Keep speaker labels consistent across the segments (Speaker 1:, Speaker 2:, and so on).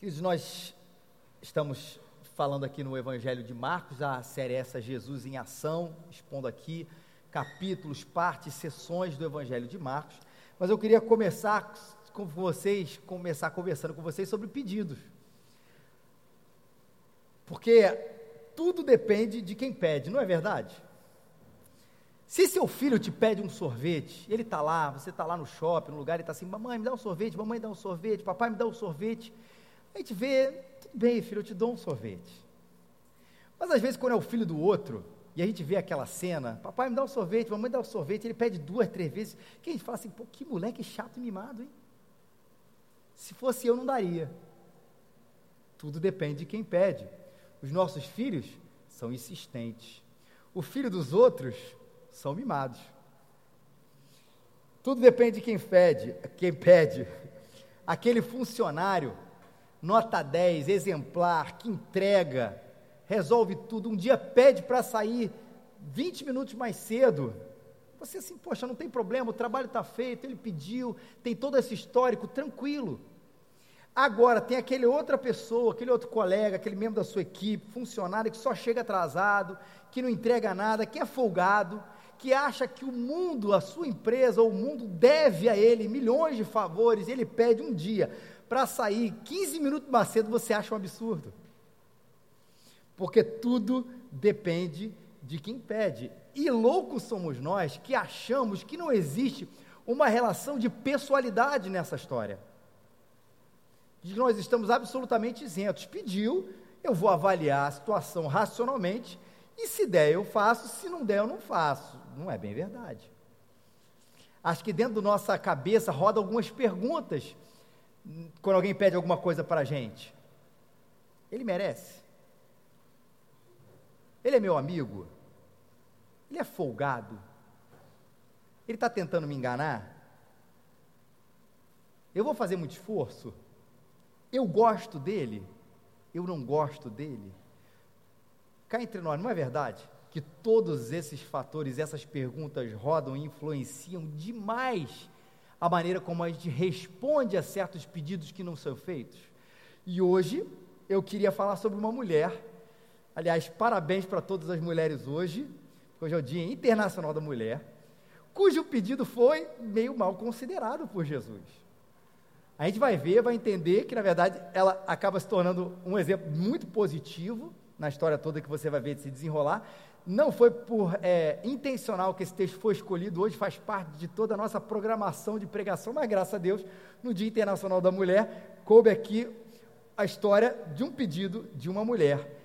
Speaker 1: Queridos, nós estamos falando aqui no Evangelho de Marcos, a série essa Jesus em Ação, expondo aqui capítulos, partes, sessões do Evangelho de Marcos. Mas eu queria começar com vocês, começar conversando com vocês sobre pedidos. Porque tudo depende de quem pede, não é verdade? Se seu filho te pede um sorvete, ele está lá, você está lá no shopping, no lugar, ele está assim, mamãe, me dá um sorvete, mamãe, me dá um sorvete, papai, me dá um sorvete. A gente vê, tudo bem, filho, eu te dou um sorvete. Mas às vezes, quando é o filho do outro, e a gente vê aquela cena, papai me dá um sorvete, mamãe dá um sorvete, ele pede duas, três vezes, que a gente fala assim, pô, que moleque chato e mimado, hein? Se fosse eu, não daria. Tudo depende de quem pede. Os nossos filhos são insistentes. O filho dos outros são mimados. Tudo depende de quem pede, quem pede. Aquele funcionário nota 10, exemplar, que entrega, resolve tudo. Um dia pede para sair 20 minutos mais cedo. Você assim, poxa, não tem problema, o trabalho está feito, ele pediu, tem todo esse histórico, tranquilo. Agora, tem aquele outra pessoa, aquele outro colega, aquele membro da sua equipe, funcionário que só chega atrasado, que não entrega nada, que é folgado, que acha que o mundo, a sua empresa ou o mundo deve a ele milhões de favores, ele pede um dia para sair 15 minutos mais cedo você acha um absurdo. Porque tudo depende de quem pede. E loucos somos nós que achamos que não existe uma relação de pessoalidade nessa história. Nós estamos absolutamente isentos. Pediu, eu vou avaliar a situação racionalmente, e se der eu faço, se não der eu não faço. Não é bem verdade. Acho que dentro da nossa cabeça roda algumas perguntas quando alguém pede alguma coisa para a gente? Ele merece? Ele é meu amigo? Ele é folgado? Ele está tentando me enganar? Eu vou fazer muito esforço? Eu gosto dele? Eu não gosto dele? Cá entre nós, não é verdade? Que todos esses fatores, essas perguntas rodam e influenciam demais a maneira como a gente responde a certos pedidos que não são feitos. E hoje eu queria falar sobre uma mulher. Aliás, parabéns para todas as mulheres hoje, hoje é o Dia Internacional da Mulher, cujo pedido foi meio mal considerado por Jesus. A gente vai ver, vai entender que, na verdade, ela acaba se tornando um exemplo muito positivo na história toda que você vai ver de se desenrolar, não foi por é, intencional que esse texto foi escolhido, hoje faz parte de toda a nossa programação de pregação, mas graças a Deus, no Dia Internacional da Mulher, coube aqui a história de um pedido de uma mulher.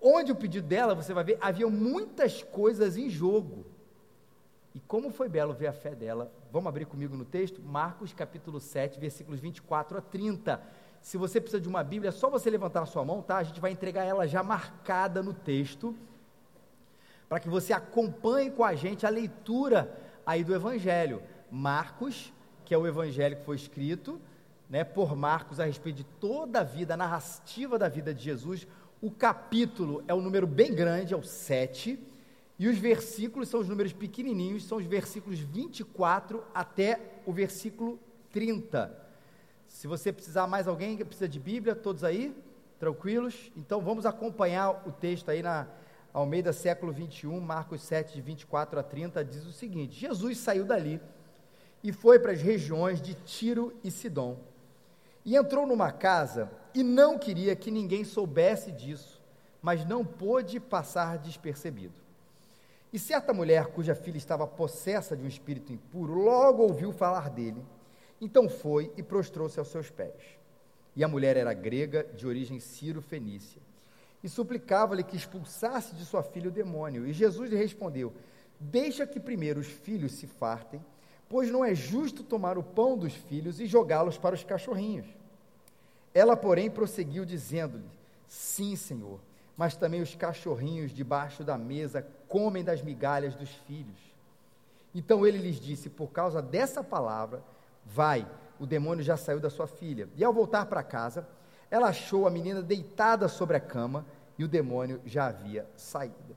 Speaker 1: Onde o pedido dela, você vai ver, havia muitas coisas em jogo. E como foi belo ver a fé dela. Vamos abrir comigo no texto? Marcos capítulo 7, versículos 24 a 30. Se você precisa de uma Bíblia, é só você levantar a sua mão, tá? A gente vai entregar ela já marcada no texto para que você acompanhe com a gente a leitura aí do Evangelho. Marcos, que é o Evangelho que foi escrito né, por Marcos a respeito de toda a vida, a narrativa da vida de Jesus. O capítulo é um número bem grande, é o 7, e os versículos são os números pequenininhos, são os versículos 24 até o versículo 30. Se você precisar mais alguém que precisa de Bíblia, todos aí? Tranquilos? Então vamos acompanhar o texto aí na Almeida século 21, Marcos 7, de 24 a 30, diz o seguinte: Jesus saiu dali e foi para as regiões de Tiro e Sidom. E entrou numa casa e não queria que ninguém soubesse disso, mas não pôde passar despercebido. E certa mulher, cuja filha estava possessa de um espírito impuro, logo ouviu falar dele. Então foi e prostrou-se aos seus pés. E a mulher era grega, de origem sírio-fenícia e suplicava-lhe que expulsasse de sua filha o demônio. E Jesus lhe respondeu: Deixa que primeiro os filhos se fartem, pois não é justo tomar o pão dos filhos e jogá-los para os cachorrinhos. Ela, porém, prosseguiu, dizendo-lhe: Sim, Senhor, mas também os cachorrinhos debaixo da mesa comem das migalhas dos filhos. Então ele lhes disse: Por causa dessa palavra, vai, o demônio já saiu da sua filha. E ao voltar para casa, ela achou a menina deitada sobre a cama e o demônio já havia saído.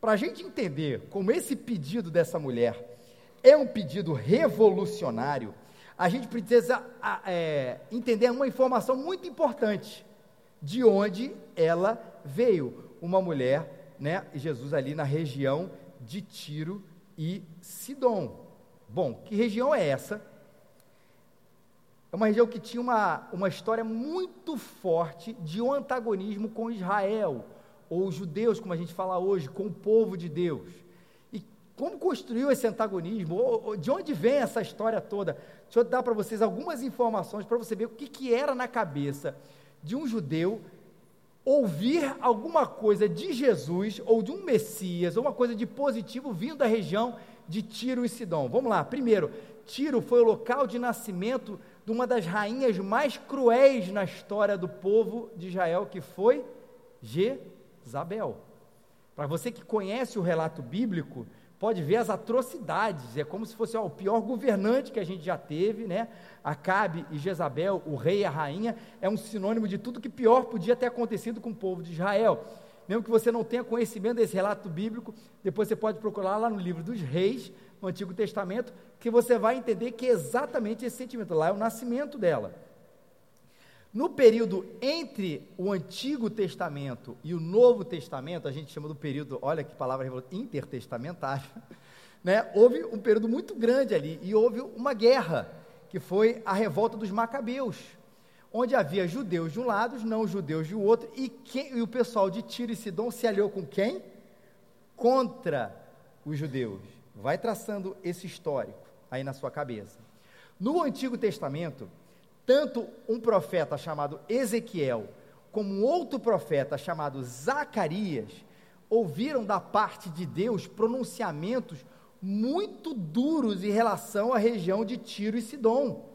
Speaker 1: Para a gente entender como esse pedido dessa mulher é um pedido revolucionário, a gente precisa é, entender uma informação muito importante de onde ela veio. Uma mulher, né, Jesus ali na região de Tiro e Sidom. Bom, que região é essa? É uma região que tinha uma, uma história muito forte de um antagonismo com Israel, ou os judeus, como a gente fala hoje, com o povo de Deus. E como construiu esse antagonismo? Ou, ou, de onde vem essa história toda? Deixa eu dar para vocês algumas informações para você ver o que, que era na cabeça de um judeu ouvir alguma coisa de Jesus ou de um Messias, ou uma coisa de positivo vindo da região de Tiro e Sidom. Vamos lá. Primeiro, Tiro foi o local de nascimento de uma das rainhas mais cruéis na história do povo de Israel, que foi Jezabel. Para você que conhece o relato bíblico, pode ver as atrocidades, é como se fosse ó, o pior governante que a gente já teve, né? Acabe e Jezabel, o rei e a rainha, é um sinônimo de tudo que pior podia ter acontecido com o povo de Israel. Mesmo que você não tenha conhecimento desse relato bíblico, depois você pode procurar lá no livro dos reis, no Antigo Testamento, que você vai entender que é exatamente esse sentimento. Lá é o nascimento dela. No período entre o Antigo Testamento e o Novo Testamento, a gente chama do período, olha que palavra intertestamentária, né? houve um período muito grande ali e houve uma guerra, que foi a revolta dos Macabeus, onde havia judeus de um lado, não judeus de outro, e, quem, e o pessoal de Tiro e Sidom se aliou com quem? Contra os judeus. Vai traçando esse histórico aí na sua cabeça. No Antigo Testamento, tanto um profeta chamado Ezequiel, como um outro profeta chamado Zacarias, ouviram da parte de Deus pronunciamentos muito duros em relação à região de Tiro e Sidom.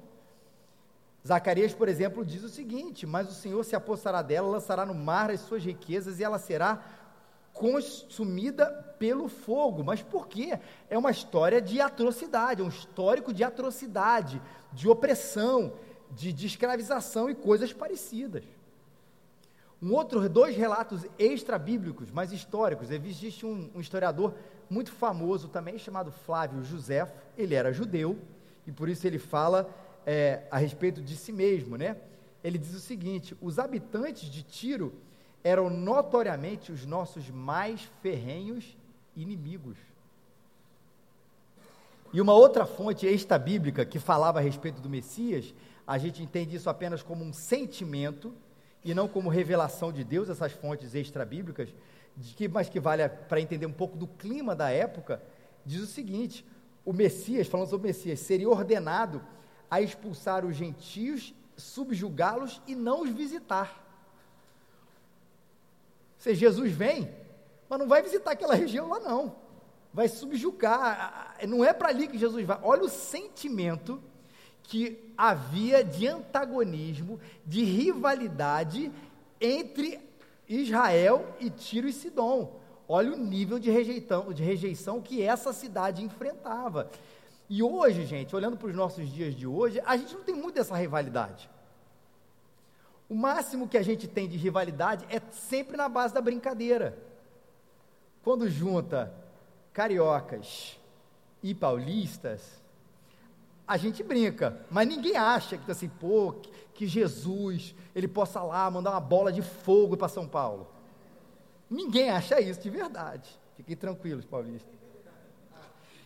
Speaker 1: Zacarias, por exemplo, diz o seguinte: Mas o Senhor se apossará dela, lançará no mar as suas riquezas e ela será consumida pelo fogo. Mas por quê? É uma história de atrocidade, é um histórico de atrocidade, de opressão, de, de escravização e coisas parecidas. Um outro, dois relatos extra-bíblicos, mas históricos. Existe um, um historiador muito famoso também, chamado Flávio José. Ele era judeu e por isso ele fala é, a respeito de si mesmo, né? Ele diz o seguinte: os habitantes de Tiro eram notoriamente os nossos mais ferrenhos inimigos. E uma outra fonte extra-bíblica que falava a respeito do Messias, a gente entende isso apenas como um sentimento e não como revelação de Deus, essas fontes extra-bíblicas, que, mas que vale para entender um pouco do clima da época, diz o seguinte: o Messias, falando sobre o Messias, seria ordenado a expulsar os gentios, subjugá-los e não os visitar. Se Jesus vem, mas não vai visitar aquela região lá não. Vai subjugar. Não é para ali que Jesus vai. Olha o sentimento que havia de antagonismo, de rivalidade entre Israel e Tiro e Sidom. Olha o nível de rejeição, de rejeição que essa cidade enfrentava. E hoje, gente, olhando para os nossos dias de hoje, a gente não tem muito essa rivalidade. O máximo que a gente tem de rivalidade é sempre na base da brincadeira. Quando junta cariocas e paulistas, a gente brinca, mas ninguém acha que assim, pô, que Jesus, ele possa lá mandar uma bola de fogo para São Paulo. Ninguém acha isso de verdade. Fiquem tranquilos, paulistas.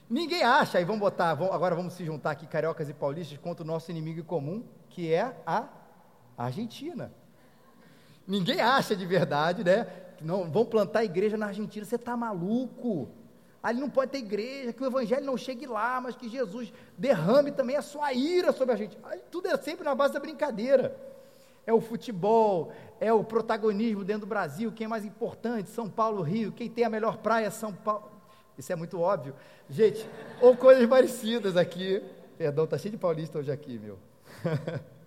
Speaker 1: Ninguém acha, aí vamos botar, agora vamos se juntar aqui, cariocas e paulistas, contra o nosso inimigo comum, que é a Argentina. Ninguém acha de verdade, né? Não, vão plantar igreja na Argentina, você está maluco. Ali não pode ter igreja, que o evangelho não chegue lá, mas que Jesus derrame também a sua ira sobre a gente. Tudo é sempre na base da brincadeira. É o futebol, é o protagonismo dentro do Brasil, quem é mais importante, São Paulo, Rio, quem tem a melhor praia, São Paulo. Isso é muito óbvio. Gente, ou coisas parecidas aqui. Perdão, tá cheio de paulista hoje aqui, meu.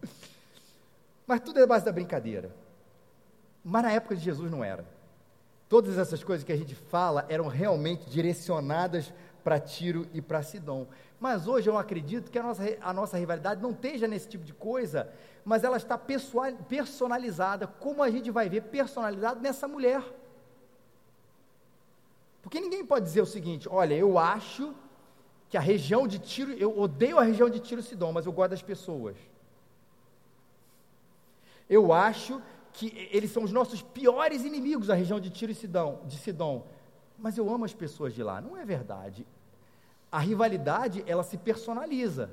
Speaker 1: Mas tudo é base da brincadeira. Mas na época de Jesus não era. Todas essas coisas que a gente fala eram realmente direcionadas para Tiro e para Sidom. Mas hoje eu acredito que a nossa, a nossa rivalidade não esteja nesse tipo de coisa, mas ela está personalizada, como a gente vai ver personalizado nessa mulher. Porque ninguém pode dizer o seguinte: olha, eu acho que a região de Tiro, eu odeio a região de Tiro e Sidom, mas eu gosto das pessoas. Eu acho que eles são os nossos piores inimigos, a região de Tiro e Sidom, de Sidom. Mas eu amo as pessoas de lá. Não é verdade. A rivalidade, ela se personaliza.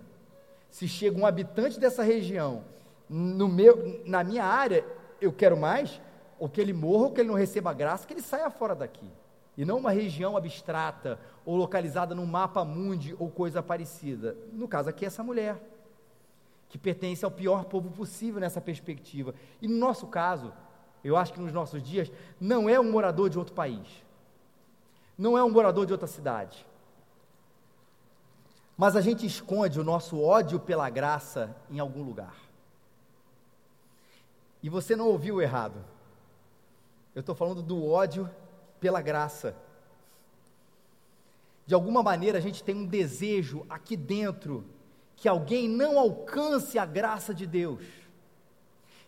Speaker 1: Se chega um habitante dessa região no meu, na minha área, eu quero mais, ou que ele morra, ou que ele não receba graça, que ele saia fora daqui. E não uma região abstrata, ou localizada num mapa mundi, ou coisa parecida. No caso aqui, essa mulher, que pertence ao pior povo possível nessa perspectiva. E no nosso caso, eu acho que nos nossos dias, não é um morador de outro país, não é um morador de outra cidade, mas a gente esconde o nosso ódio pela graça em algum lugar. E você não ouviu errado. Eu estou falando do ódio pela graça. De alguma maneira a gente tem um desejo aqui dentro que alguém não alcance a graça de Deus,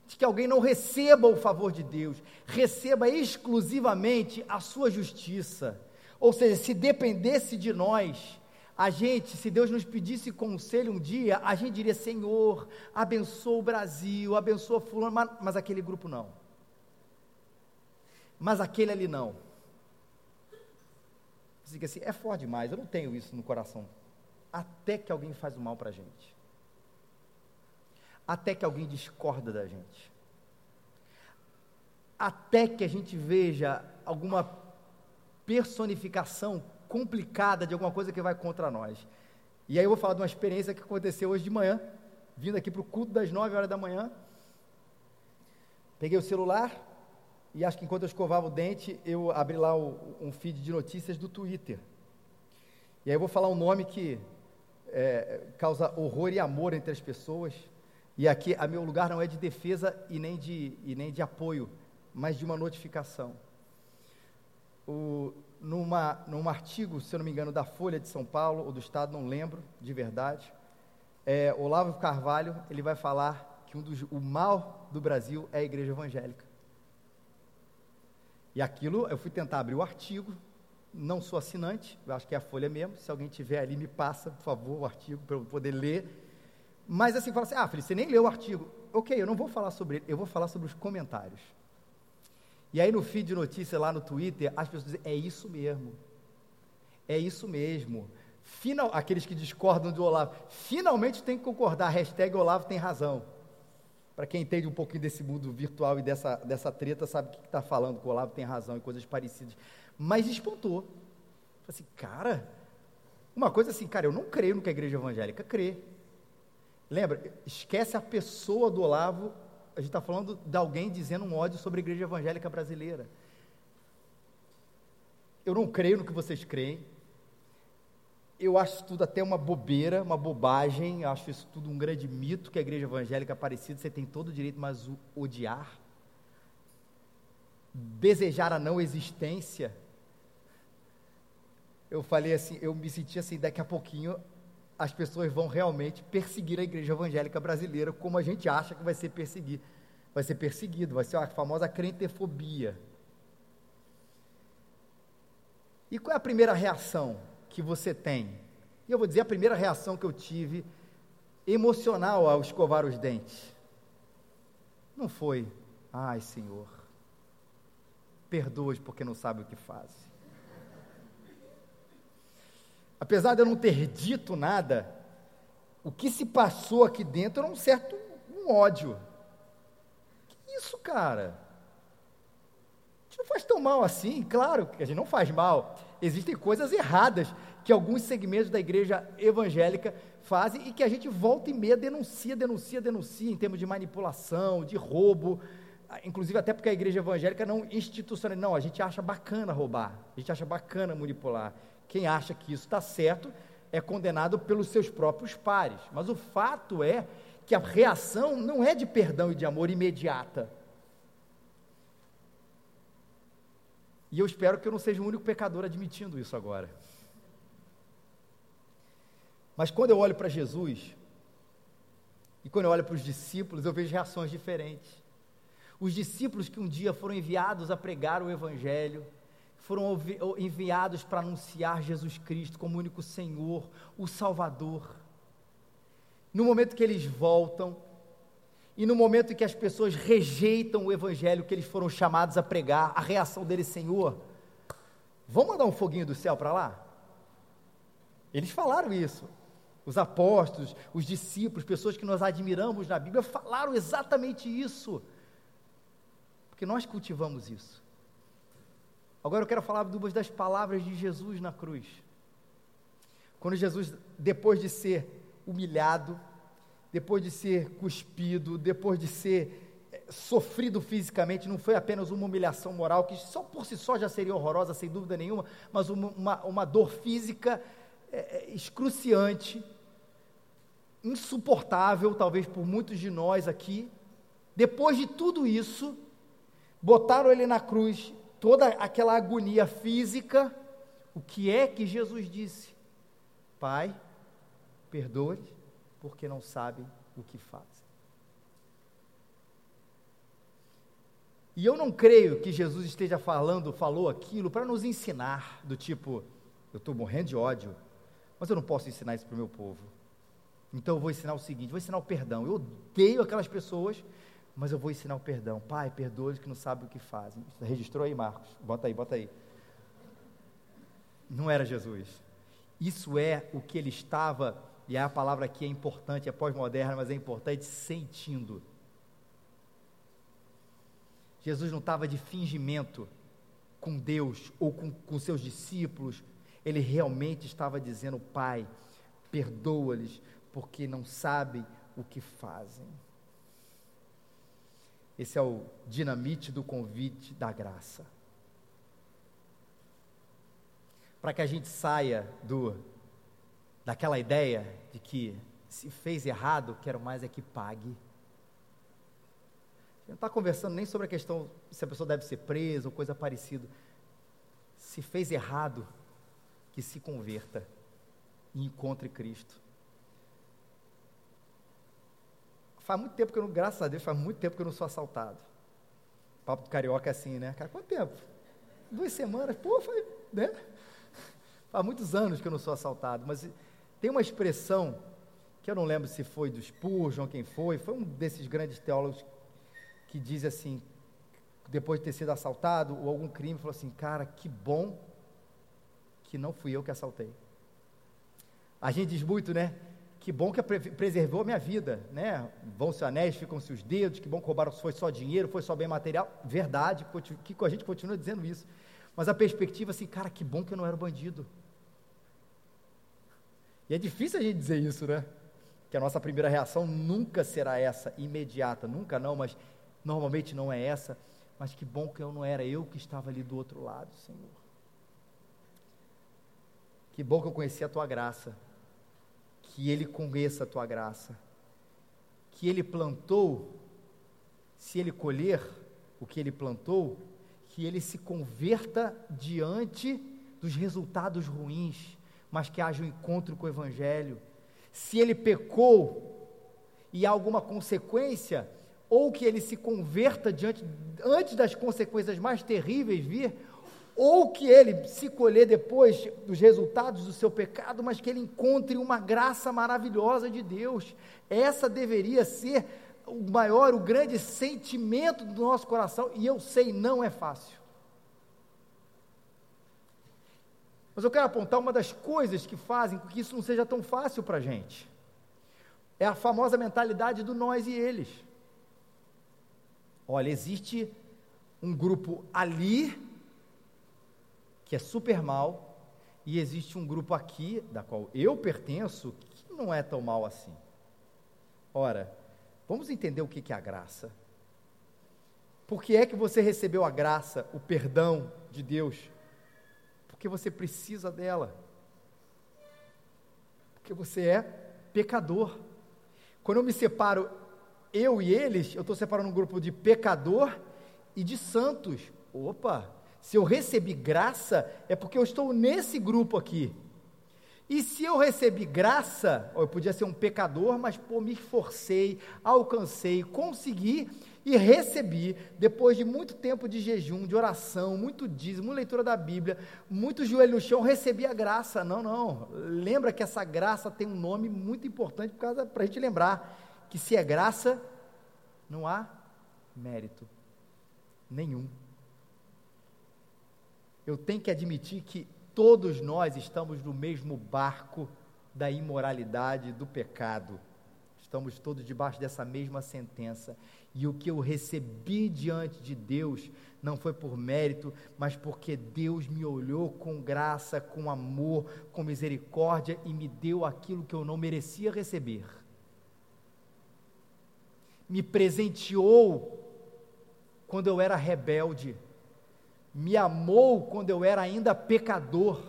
Speaker 1: de que alguém não receba o favor de Deus, receba exclusivamente a sua justiça. Ou seja, se dependesse de nós, a gente, se Deus nos pedisse conselho um dia, a gente diria: Senhor, abençoa o Brasil, abençoa Fulano, mas, mas aquele grupo não. Mas aquele ali não. Diga assim: é forte demais, eu não tenho isso no coração. Até que alguém faz o mal para a gente. Até que alguém discorda da gente. Até que a gente veja alguma personificação complicada de alguma coisa que vai contra nós. E aí eu vou falar de uma experiência que aconteceu hoje de manhã, vindo aqui para o culto das 9 horas da manhã. Peguei o celular e acho que enquanto eu escovava o dente, eu abri lá o, um feed de notícias do Twitter. E aí eu vou falar um nome que é, causa horror e amor entre as pessoas. E aqui, a meu lugar não é de defesa e nem de, e nem de apoio, mas de uma notificação. O, numa, num artigo, se eu não me engano, da Folha de São Paulo, ou do Estado, não lembro de verdade, é, Olavo Carvalho, ele vai falar que um dos, o mal do Brasil é a igreja evangélica. E aquilo, eu fui tentar abrir o artigo, não sou assinante, eu acho que é a Folha mesmo, se alguém tiver ali, me passa, por favor, o artigo, para eu poder ler. Mas assim, fala assim, ah, Felipe, você nem leu o artigo. Ok, eu não vou falar sobre ele, eu vou falar sobre os comentários. E aí no feed de notícia lá no Twitter, as pessoas dizem, é isso mesmo. É isso mesmo. Final, aqueles que discordam do Olavo, finalmente tem que concordar, hashtag Olavo tem razão. Para quem entende um pouquinho desse mundo virtual e dessa, dessa treta, sabe o que está falando, que o Olavo tem razão e coisas parecidas. Mas espantou. Falei assim, cara, uma coisa assim, cara, eu não creio no que a igreja evangélica crê. Lembra, esquece a pessoa do Olavo a gente está falando de alguém dizendo um ódio sobre a igreja evangélica brasileira. Eu não creio no que vocês creem. Eu acho tudo até uma bobeira, uma bobagem. Eu acho isso tudo um grande mito que a igreja evangélica é parecida. Você tem todo o direito, mas o odiar, desejar a não existência. Eu falei assim, eu me senti assim, daqui a pouquinho as pessoas vão realmente perseguir a igreja evangélica brasileira como a gente acha que vai ser perseguido. Vai ser perseguido, vai ser a famosa crentefobia. E qual é a primeira reação que você tem? E eu vou dizer a primeira reação que eu tive emocional ao escovar os dentes. Não foi, ai Senhor, perdoa-os porque não sabe o que fazem apesar de eu não ter dito nada, o que se passou aqui dentro era um certo um ódio. Que isso, cara? A gente não faz tão mal assim, claro que a gente não faz mal. Existem coisas erradas que alguns segmentos da igreja evangélica fazem e que a gente volta e meia denuncia, denuncia, denuncia em termos de manipulação, de roubo, inclusive até porque a igreja evangélica não institucionaliza, não, a gente acha bacana roubar, a gente acha bacana manipular, quem acha que isso está certo é condenado pelos seus próprios pares. Mas o fato é que a reação não é de perdão e de amor imediata. E eu espero que eu não seja o único pecador admitindo isso agora. Mas quando eu olho para Jesus, e quando eu olho para os discípulos, eu vejo reações diferentes. Os discípulos que um dia foram enviados a pregar o Evangelho, foram enviados para anunciar Jesus Cristo como único Senhor, o Salvador. No momento que eles voltam, e no momento em que as pessoas rejeitam o evangelho que eles foram chamados a pregar, a reação deles, Senhor, vamos mandar um foguinho do céu para lá? Eles falaram isso. Os apóstolos, os discípulos, pessoas que nós admiramos na Bíblia, falaram exatamente isso. Porque nós cultivamos isso. Agora eu quero falar duas das palavras de Jesus na cruz. Quando Jesus, depois de ser humilhado, depois de ser cuspido, depois de ser eh, sofrido fisicamente, não foi apenas uma humilhação moral, que só por si só já seria horrorosa, sem dúvida nenhuma, mas uma, uma, uma dor física é, excruciante, insuportável, talvez por muitos de nós aqui. Depois de tudo isso, botaram ele na cruz toda aquela agonia física, o que é que Jesus disse? Pai, perdoe, porque não sabem o que fazem. E eu não creio que Jesus esteja falando, falou aquilo para nos ensinar, do tipo, eu estou morrendo de ódio, mas eu não posso ensinar isso para o meu povo. Então eu vou ensinar o seguinte: vou ensinar o perdão. Eu odeio aquelas pessoas mas eu vou ensinar o perdão. Pai, perdoa os que não sabem o que fazem. Registrou aí, Marcos? Bota aí, bota aí. Não era Jesus. Isso é o que ele estava, e a palavra aqui é importante, é pós-moderna, mas é importante, sentindo. Jesus não estava de fingimento com Deus ou com, com seus discípulos, ele realmente estava dizendo: Pai, perdoa-lhes, porque não sabem o que fazem. Esse é o dinamite do convite da graça. Para que a gente saia do daquela ideia de que se fez errado, quero mais é que pague. A gente não está conversando nem sobre a questão se a pessoa deve ser presa ou coisa parecida. Se fez errado, que se converta e encontre Cristo. Faz muito tempo que eu não, graças a Deus, faz muito tempo que eu não sou assaltado. Papo do carioca é assim, né? Cara, quanto tempo? Duas semanas? Pô, foi, né? Faz muitos anos que eu não sou assaltado, mas tem uma expressão que eu não lembro se foi do Spurgeon, quem foi, foi um desses grandes teólogos que diz assim, depois de ter sido assaltado ou algum crime, falou assim, cara, que bom que não fui eu que assaltei. A gente diz muito, né? Que bom que preservou a minha vida, né? Vão-se anéis, ficam-se os dedos, que bom que roubaram, foi só dinheiro, foi só bem material. Verdade, que a gente continua dizendo isso. Mas a perspectiva assim, cara, que bom que eu não era bandido. E é difícil a gente dizer isso, né? Que a nossa primeira reação nunca será essa, imediata, nunca não, mas normalmente não é essa. Mas que bom que eu não era eu que estava ali do outro lado, Senhor. Que bom que eu conheci a tua graça que ele conheça a tua graça. Que ele plantou, se ele colher o que ele plantou, que ele se converta diante dos resultados ruins, mas que haja um encontro com o Evangelho. Se ele pecou e há alguma consequência, ou que ele se converta diante, antes das consequências mais terríveis vir, ou que ele se colher depois dos resultados do seu pecado, mas que ele encontre uma graça maravilhosa de Deus. Essa deveria ser o maior, o grande sentimento do nosso coração, e eu sei, não é fácil. Mas eu quero apontar uma das coisas que fazem com que isso não seja tão fácil para a gente. É a famosa mentalidade do nós e eles. Olha, existe um grupo ali que é super mal, e existe um grupo aqui, da qual eu pertenço, que não é tão mal assim. Ora, vamos entender o que é a graça. Por que é que você recebeu a graça, o perdão de Deus? Porque você precisa dela. Porque você é pecador. Quando eu me separo, eu e eles, eu estou separando um grupo de pecador e de santos. Opa, se eu recebi graça, é porque eu estou nesse grupo aqui. E se eu recebi graça, eu podia ser um pecador, mas pô, me esforcei, alcancei, consegui, e recebi, depois de muito tempo de jejum, de oração, muito dízimo, leitura da Bíblia, muito joelho no chão, recebi a graça. Não, não. Lembra que essa graça tem um nome muito importante para a gente lembrar que se é graça, não há mérito nenhum. Eu tenho que admitir que todos nós estamos no mesmo barco da imoralidade, do pecado. Estamos todos debaixo dessa mesma sentença. E o que eu recebi diante de Deus não foi por mérito, mas porque Deus me olhou com graça, com amor, com misericórdia e me deu aquilo que eu não merecia receber. Me presenteou quando eu era rebelde, me amou quando eu era ainda pecador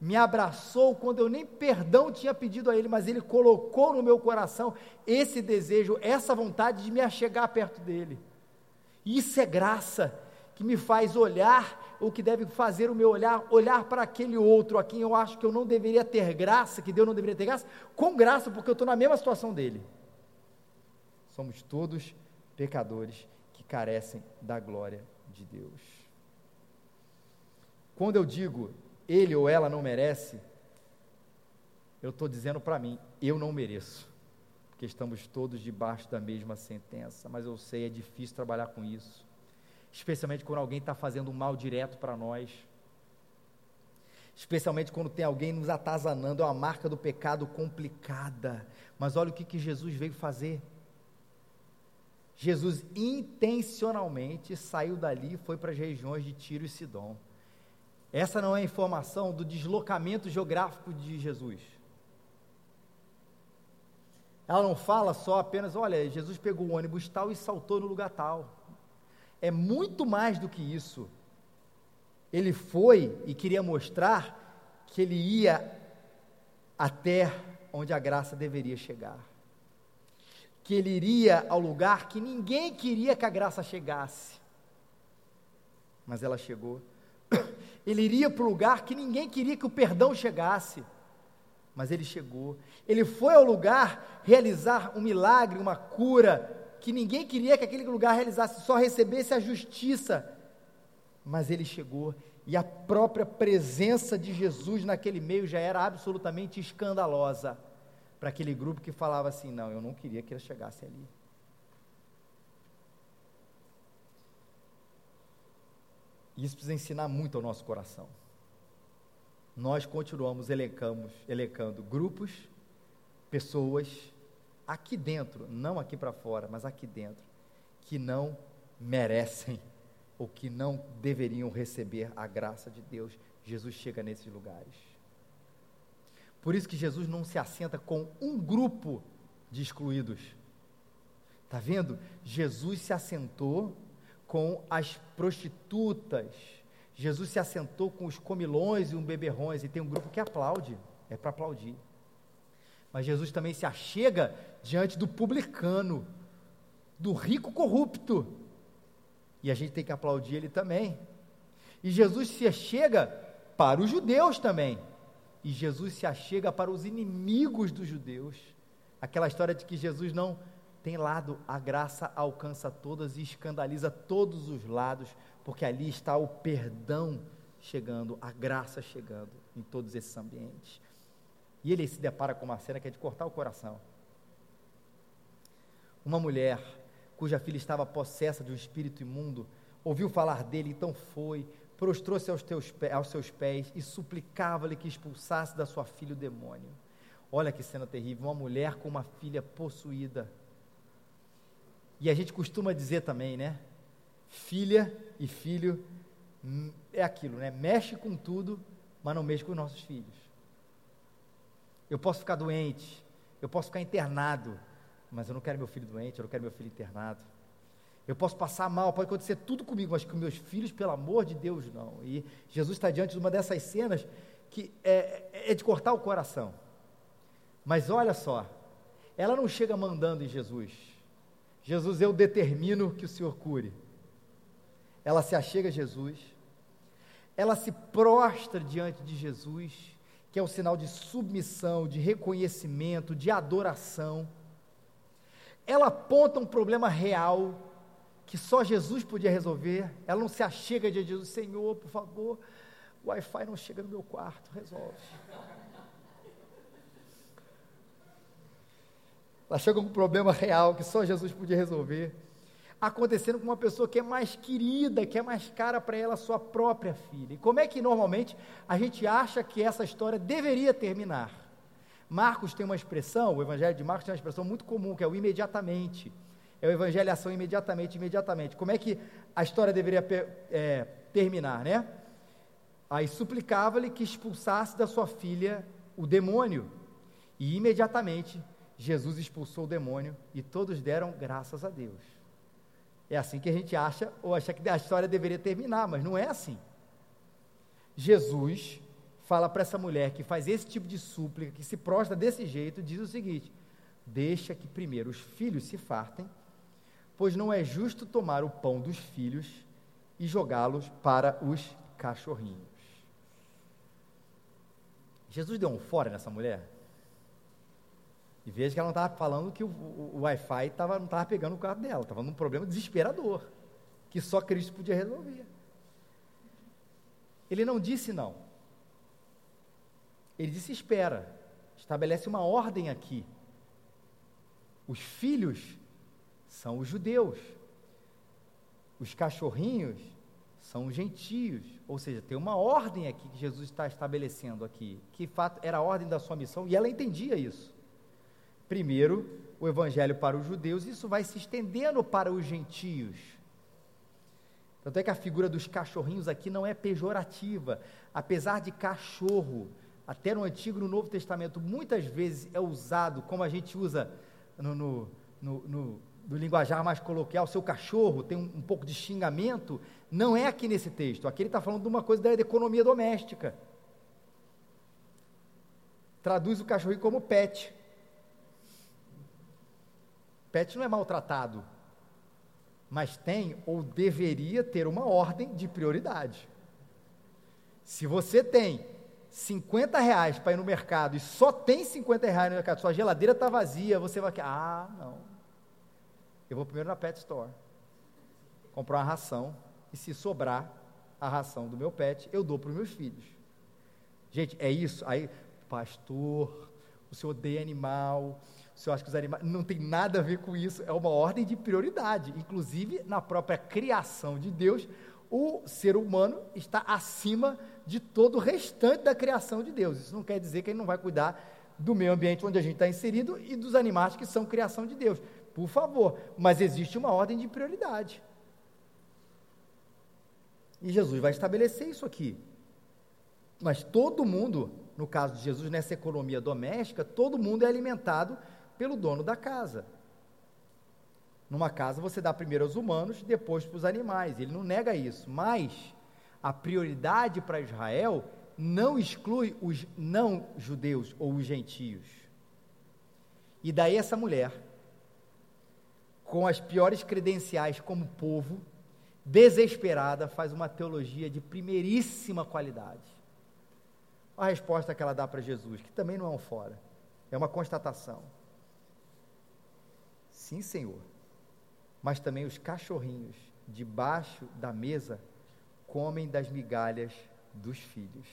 Speaker 1: me abraçou quando eu nem perdão tinha pedido a Ele, mas Ele colocou no meu coração esse desejo, essa vontade de me achegar perto dEle. Isso é graça que me faz olhar o que deve fazer o meu olhar, olhar para aquele outro a quem eu acho que eu não deveria ter graça, que Deus não deveria ter graça, com graça, porque eu estou na mesma situação dele. Somos todos pecadores que carecem da glória de Deus. Quando eu digo ele ou ela não merece, eu estou dizendo para mim, eu não mereço, porque estamos todos debaixo da mesma sentença, mas eu sei, é difícil trabalhar com isso, especialmente quando alguém está fazendo um mal direto para nós, especialmente quando tem alguém nos atazanando, é uma marca do pecado complicada, mas olha o que, que Jesus veio fazer. Jesus intencionalmente saiu dali e foi para as regiões de Tiro e Sidom. Essa não é a informação do deslocamento geográfico de Jesus. Ela não fala só apenas, olha, Jesus pegou o ônibus tal e saltou no lugar tal. É muito mais do que isso. Ele foi e queria mostrar que ele ia até onde a graça deveria chegar. Que ele iria ao lugar que ninguém queria que a graça chegasse. Mas ela chegou. Ele iria para o lugar que ninguém queria que o perdão chegasse, mas ele chegou. Ele foi ao lugar realizar um milagre, uma cura, que ninguém queria que aquele lugar realizasse, só recebesse a justiça. Mas ele chegou e a própria presença de Jesus naquele meio já era absolutamente escandalosa para aquele grupo que falava assim: não, eu não queria que ele chegasse ali. Isso precisa ensinar muito ao nosso coração. Nós continuamos elencamos, elencando grupos, pessoas aqui dentro, não aqui para fora, mas aqui dentro, que não merecem ou que não deveriam receber a graça de Deus. Jesus chega nesses lugares. Por isso que Jesus não se assenta com um grupo de excluídos. Está vendo? Jesus se assentou com as prostitutas. Jesus se assentou com os comilões e os beberrões, e tem um grupo que aplaude, é para aplaudir. Mas Jesus também se achega diante do publicano, do rico corrupto, e a gente tem que aplaudir ele também. E Jesus se achega para os judeus também, e Jesus se achega para os inimigos dos judeus. Aquela história de que Jesus não tem lado, a graça alcança todas e escandaliza todos os lados, porque ali está o perdão chegando, a graça chegando em todos esses ambientes. E ele se depara com uma cena que é de cortar o coração. Uma mulher cuja filha estava possessa de um espírito imundo, ouviu falar dele, então foi, prostrou-se aos, aos seus pés e suplicava-lhe que expulsasse da sua filha o demônio. Olha que cena terrível, uma mulher com uma filha possuída e a gente costuma dizer também, né? Filha e filho é aquilo, né? Mexe com tudo, mas não mexe com os nossos filhos. Eu posso ficar doente, eu posso ficar internado, mas eu não quero meu filho doente, eu não quero meu filho internado. Eu posso passar mal, pode acontecer tudo comigo, mas com meus filhos, pelo amor de Deus, não. E Jesus está diante de uma dessas cenas que é, é de cortar o coração. Mas olha só, ela não chega mandando em Jesus. Jesus, eu determino que o Senhor cure. Ela se achega a Jesus, ela se prostra diante de Jesus, que é o sinal de submissão, de reconhecimento, de adoração. Ela aponta um problema real, que só Jesus podia resolver. Ela não se achega de Jesus, Senhor, por favor, o Wi-Fi não chega no meu quarto, resolve. Ela chega com um problema real que só Jesus podia resolver. Acontecendo com uma pessoa que é mais querida, que é mais cara para ela, sua própria filha. E como é que normalmente a gente acha que essa história deveria terminar? Marcos tem uma expressão, o Evangelho de Marcos tem uma expressão muito comum, que é o imediatamente. É o Evangelho ação imediatamente, imediatamente. Como é que a história deveria é, terminar, né? Aí suplicava-lhe que expulsasse da sua filha o demônio. E imediatamente Jesus expulsou o demônio e todos deram graças a Deus. É assim que a gente acha, ou acha que a história deveria terminar, mas não é assim. Jesus fala para essa mulher que faz esse tipo de súplica, que se prostra desse jeito, diz o seguinte: Deixa que primeiro os filhos se fartem, pois não é justo tomar o pão dos filhos e jogá-los para os cachorrinhos. Jesus deu um fora nessa mulher. E veja que ela não estava falando que o, o, o Wi-Fi tava, não estava pegando o carro dela, estava num problema desesperador, que só Cristo podia resolver. Ele não disse não. Ele disse: espera, estabelece uma ordem aqui. Os filhos são os judeus, os cachorrinhos são os gentios, ou seja, tem uma ordem aqui que Jesus está estabelecendo aqui, que fato era a ordem da sua missão, e ela entendia isso. Primeiro, o evangelho para os judeus, isso vai se estendendo para os gentios. Tanto é que a figura dos cachorrinhos aqui não é pejorativa, apesar de cachorro, até no Antigo e no Novo Testamento, muitas vezes é usado como a gente usa no, no, no, no, no linguajar mais coloquial, seu cachorro tem um, um, pouco de xingamento, não é aqui nesse texto. Aqui ele está falando de uma coisa da economia doméstica. Traduz o cachorrinho como pet. Pet não é maltratado, mas tem ou deveria ter uma ordem de prioridade. Se você tem 50 reais para ir no mercado e só tem 50 reais no mercado, sua geladeira está vazia, você vai. Ah, não. Eu vou primeiro na pet store, comprar uma ração, e se sobrar a ração do meu pet, eu dou para os meus filhos. Gente, é isso. Aí, pastor, o senhor odeia animal, você acha que os animais. Não tem nada a ver com isso, é uma ordem de prioridade. Inclusive, na própria criação de Deus, o ser humano está acima de todo o restante da criação de Deus. Isso não quer dizer que ele não vai cuidar do meio ambiente onde a gente está inserido e dos animais que são criação de Deus. Por favor, mas existe uma ordem de prioridade. E Jesus vai estabelecer isso aqui. Mas todo mundo, no caso de Jesus, nessa economia doméstica, todo mundo é alimentado pelo dono da casa. Numa casa você dá primeiro aos humanos, depois para os animais. Ele não nega isso, mas a prioridade para Israel não exclui os não judeus ou os gentios. E daí essa mulher, com as piores credenciais como povo, desesperada, faz uma teologia de primeiríssima qualidade. A resposta que ela dá para Jesus, que também não é um fora, é uma constatação. Sim, Senhor, mas também os cachorrinhos debaixo da mesa comem das migalhas dos filhos.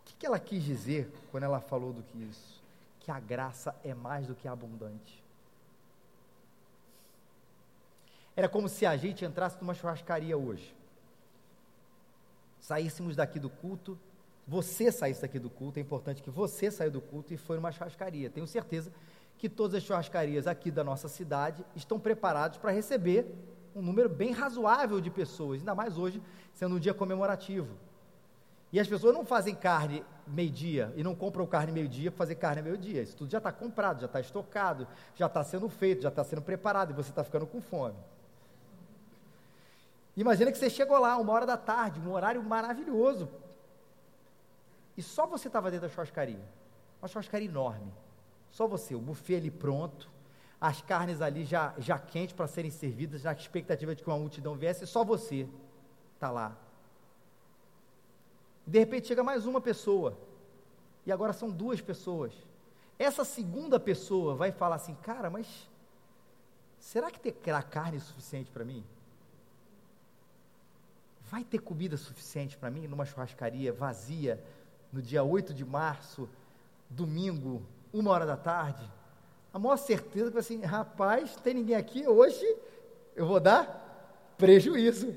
Speaker 1: O que, ela quis dizer quando ela falou do que isso? Que a graça é mais do que abundante. Era como se a gente entrasse numa churrascaria hoje. Saíssemos daqui do culto, você saísse daqui do culto, é importante que você saia do culto e foi numa churrascaria. Tenho certeza que todas as churrascarias aqui da nossa cidade estão preparadas para receber um número bem razoável de pessoas, ainda mais hoje, sendo um dia comemorativo. E as pessoas não fazem carne meio-dia e não compram carne meio-dia para fazer carne meio-dia. Isso tudo já está comprado, já está estocado, já está sendo feito, já está sendo preparado e você está ficando com fome. Imagina que você chegou lá, uma hora da tarde, um horário maravilhoso. E só você estava dentro da churrascaria. Uma churrascaria enorme. Só você, o buffet ali pronto, as carnes ali já, já quentes para serem servidas, na expectativa de que uma multidão viesse, só você está lá. De repente chega mais uma pessoa, e agora são duas pessoas. Essa segunda pessoa vai falar assim: cara, mas será que terá carne suficiente para mim? vai ter comida suficiente para mim numa churrascaria vazia, no dia 8 de março, domingo, uma hora da tarde? A maior certeza que assim, rapaz, tem ninguém aqui hoje, eu vou dar prejuízo.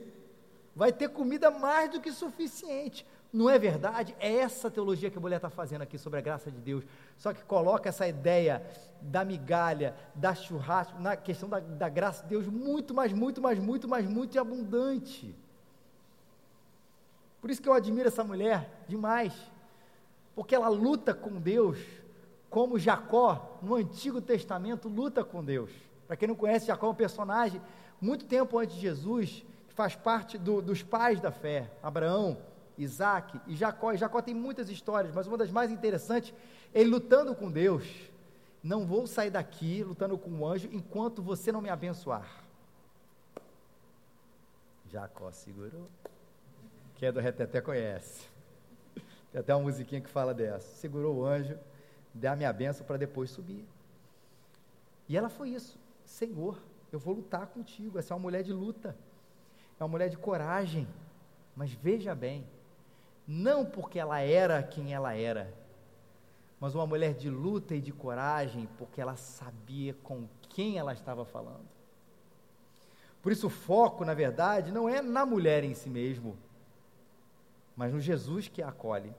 Speaker 1: Vai ter comida mais do que suficiente. Não é verdade? É essa teologia que a mulher está fazendo aqui sobre a graça de Deus. Só que coloca essa ideia da migalha, da churrasco, na questão da, da graça de Deus muito mais, muito mais, muito mais, muito abundante. Por isso que eu admiro essa mulher demais. Porque ela luta com Deus, como Jacó, no Antigo Testamento, luta com Deus. Para quem não conhece, Jacó é um personagem muito tempo antes de Jesus, que faz parte do, dos pais da fé. Abraão, Isaac e Jacó. E Jacó tem muitas histórias, mas uma das mais interessantes, ele lutando com Deus. Não vou sair daqui lutando com o anjo enquanto você não me abençoar. Jacó segurou. Quem é do Reteté conhece. Tem até uma musiquinha que fala dessa. Segurou o anjo, dá minha benção para depois subir. E ela foi isso. Senhor, eu vou lutar contigo. Essa é uma mulher de luta. É uma mulher de coragem. Mas veja bem, não porque ela era quem ela era, mas uma mulher de luta e de coragem, porque ela sabia com quem ela estava falando. Por isso, o foco, na verdade, não é na mulher em si mesmo, mas no Jesus que a acolhe,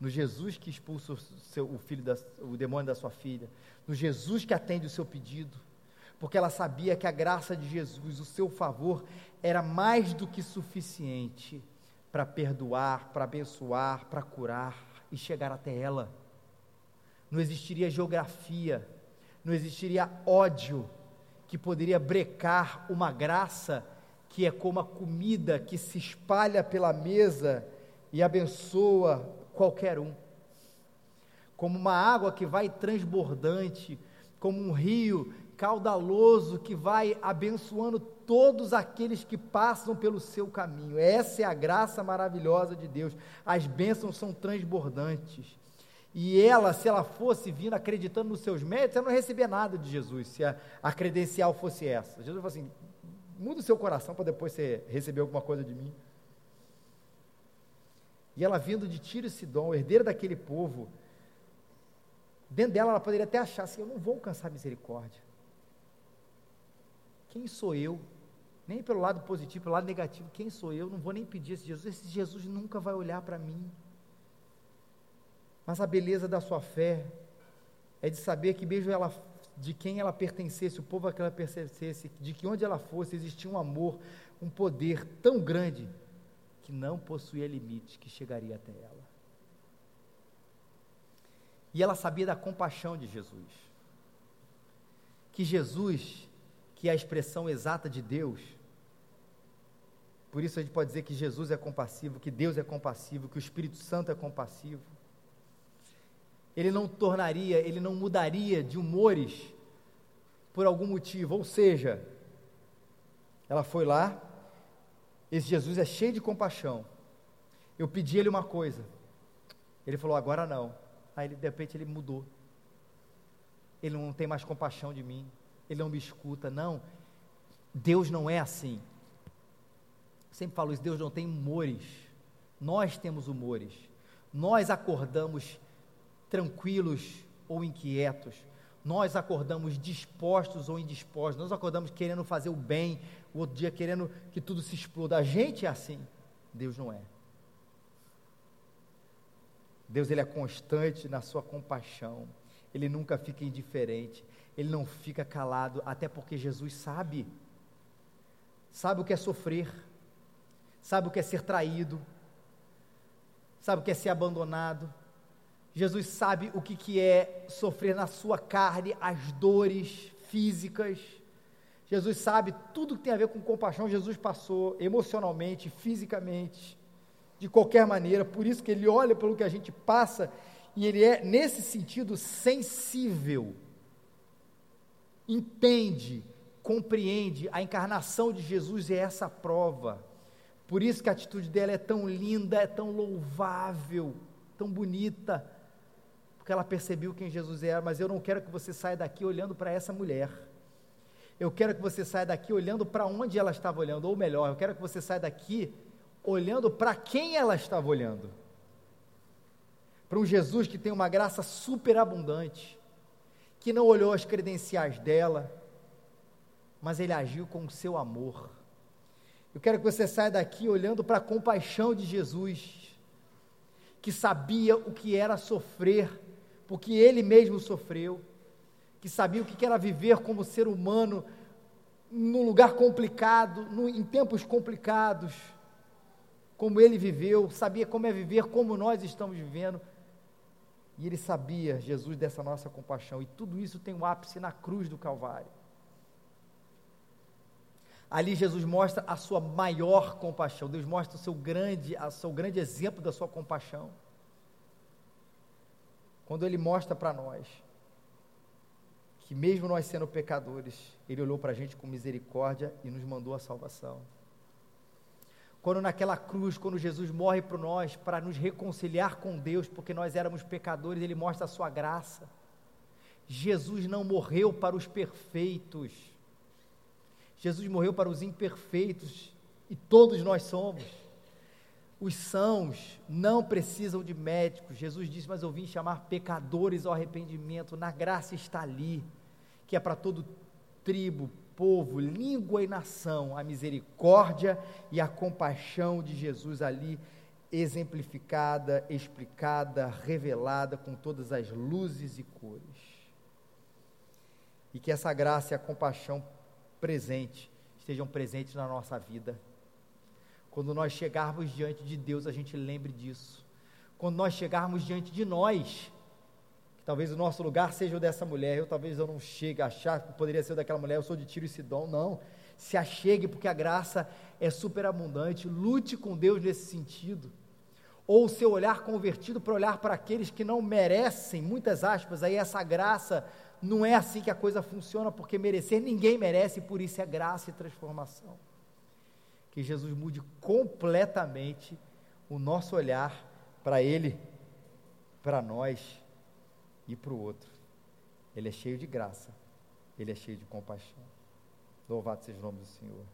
Speaker 1: no Jesus que expulsa o, seu, o, filho da, o demônio da sua filha, no Jesus que atende o seu pedido, porque ela sabia que a graça de Jesus, o seu favor, era mais do que suficiente para perdoar, para abençoar, para curar e chegar até ela. Não existiria geografia, não existiria ódio que poderia brecar uma graça que é como a comida que se espalha pela mesa e abençoa qualquer um. Como uma água que vai transbordante, como um rio caudaloso que vai abençoando todos aqueles que passam pelo seu caminho. Essa é a graça maravilhosa de Deus. As bênçãos são transbordantes. E ela, se ela fosse vindo acreditando nos seus méritos, ela não recebia nada de Jesus, se a, a credencial fosse essa. Jesus falou assim: muda o seu coração para depois você receber alguma coisa de mim. E ela vindo de Tiro e Sidom, herdeira daquele povo, dentro dela ela poderia até achar assim: eu não vou alcançar misericórdia. Quem sou eu? Nem pelo lado positivo, pelo lado negativo. Quem sou eu? Não vou nem pedir esse Jesus. Esse Jesus nunca vai olhar para mim. Mas a beleza da sua fé é de saber que mesmo ela de quem ela pertencesse, o povo a que ela pertencesse, de que onde ela fosse existia um amor, um poder tão grande que não possuía limite, que chegaria até ela. E ela sabia da compaixão de Jesus. Que Jesus que é a expressão exata de Deus. Por isso a gente pode dizer que Jesus é compassivo, que Deus é compassivo, que o Espírito Santo é compassivo. Ele não tornaria, ele não mudaria de humores por algum motivo, ou seja, ela foi lá, esse Jesus é cheio de compaixão. Eu pedi ele uma coisa, ele falou agora não. Aí ele, de repente ele mudou. Ele não tem mais compaixão de mim ele não me escuta. Não, Deus não é assim. Sempre falo isso, Deus não tem humores. Nós temos humores. Nós acordamos tranquilos ou inquietos. Nós acordamos dispostos ou indispostos. Nós acordamos querendo fazer o bem, o outro dia querendo que tudo se exploda. A gente é assim. Deus não é. Deus ele é constante na sua compaixão. Ele nunca fica indiferente ele não fica calado, até porque Jesus sabe. Sabe o que é sofrer, sabe o que é ser traído, sabe o que é ser abandonado. Jesus sabe o que, que é sofrer na sua carne as dores físicas. Jesus sabe tudo que tem a ver com compaixão. Jesus passou emocionalmente, fisicamente, de qualquer maneira. Por isso que ele olha pelo que a gente passa e ele é, nesse sentido, sensível entende, compreende a encarnação de Jesus é essa prova. Por isso que a atitude dela é tão linda, é tão louvável, tão bonita, porque ela percebeu quem Jesus era. Mas eu não quero que você saia daqui olhando para essa mulher. Eu quero que você saia daqui olhando para onde ela estava olhando, ou melhor, eu quero que você saia daqui olhando para quem ela estava olhando. Para um Jesus que tem uma graça superabundante, que não olhou as credenciais dela, mas ele agiu com o seu amor. Eu quero que você saia daqui olhando para a compaixão de Jesus, que sabia o que era sofrer, porque ele mesmo sofreu, que sabia o que era viver como ser humano num lugar complicado, no, em tempos complicados, como ele viveu, sabia como é viver como nós estamos vivendo. E ele sabia, Jesus, dessa nossa compaixão. E tudo isso tem um ápice na cruz do Calvário. Ali Jesus mostra a sua maior compaixão. Deus mostra o seu grande, o seu grande exemplo da sua compaixão. Quando ele mostra para nós que mesmo nós sendo pecadores, ele olhou para a gente com misericórdia e nos mandou a salvação. Quando naquela cruz, quando Jesus morre por nós, para nos reconciliar com Deus, porque nós éramos pecadores, ele mostra a sua graça. Jesus não morreu para os perfeitos. Jesus morreu para os imperfeitos, e todos nós somos. Os sãos não precisam de médicos. Jesus disse: Mas eu vim chamar pecadores ao arrependimento. Na graça está ali, que é para todo tribo, povo, língua e nação, a misericórdia e a compaixão de Jesus ali exemplificada, explicada, revelada com todas as luzes e cores. E que essa graça e a compaixão presente, estejam presentes na nossa vida. Quando nós chegarmos diante de Deus, a gente lembre disso. Quando nós chegarmos diante de nós, talvez o nosso lugar seja o dessa mulher, eu talvez eu não chegue a achar que poderia ser daquela mulher, eu sou de Tiro e Sidom, não. Se achegue, porque a graça é superabundante. Lute com Deus nesse sentido. Ou o seu olhar convertido para olhar para aqueles que não merecem, muitas aspas, aí essa graça não é assim que a coisa funciona, porque merecer ninguém merece, por isso é graça e transformação. Que Jesus mude completamente o nosso olhar para Ele, para nós e para o outro. Ele é cheio de graça, Ele é cheio de compaixão. Louvado seja o nome do Senhor.